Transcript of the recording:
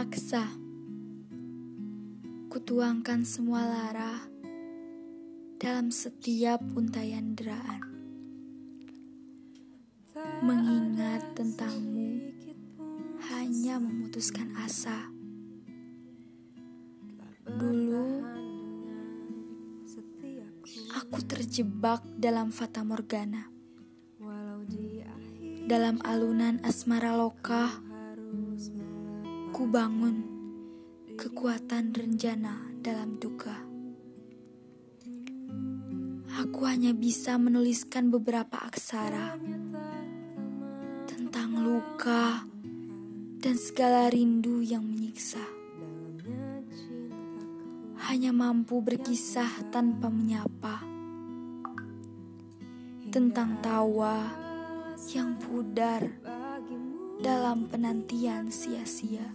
Aksa Kutuangkan semua lara dalam setiap untayan deraan. Mengingat tentangmu hanya memutuskan asa. Dulu aku terjebak dalam fata morgana. Dalam alunan asmara lokah Ku bangun kekuatan rencana dalam duka. Aku hanya bisa menuliskan beberapa aksara tentang luka dan segala rindu yang menyiksa. Hanya mampu berkisah tanpa menyapa tentang tawa yang pudar dalam penantian sia-sia.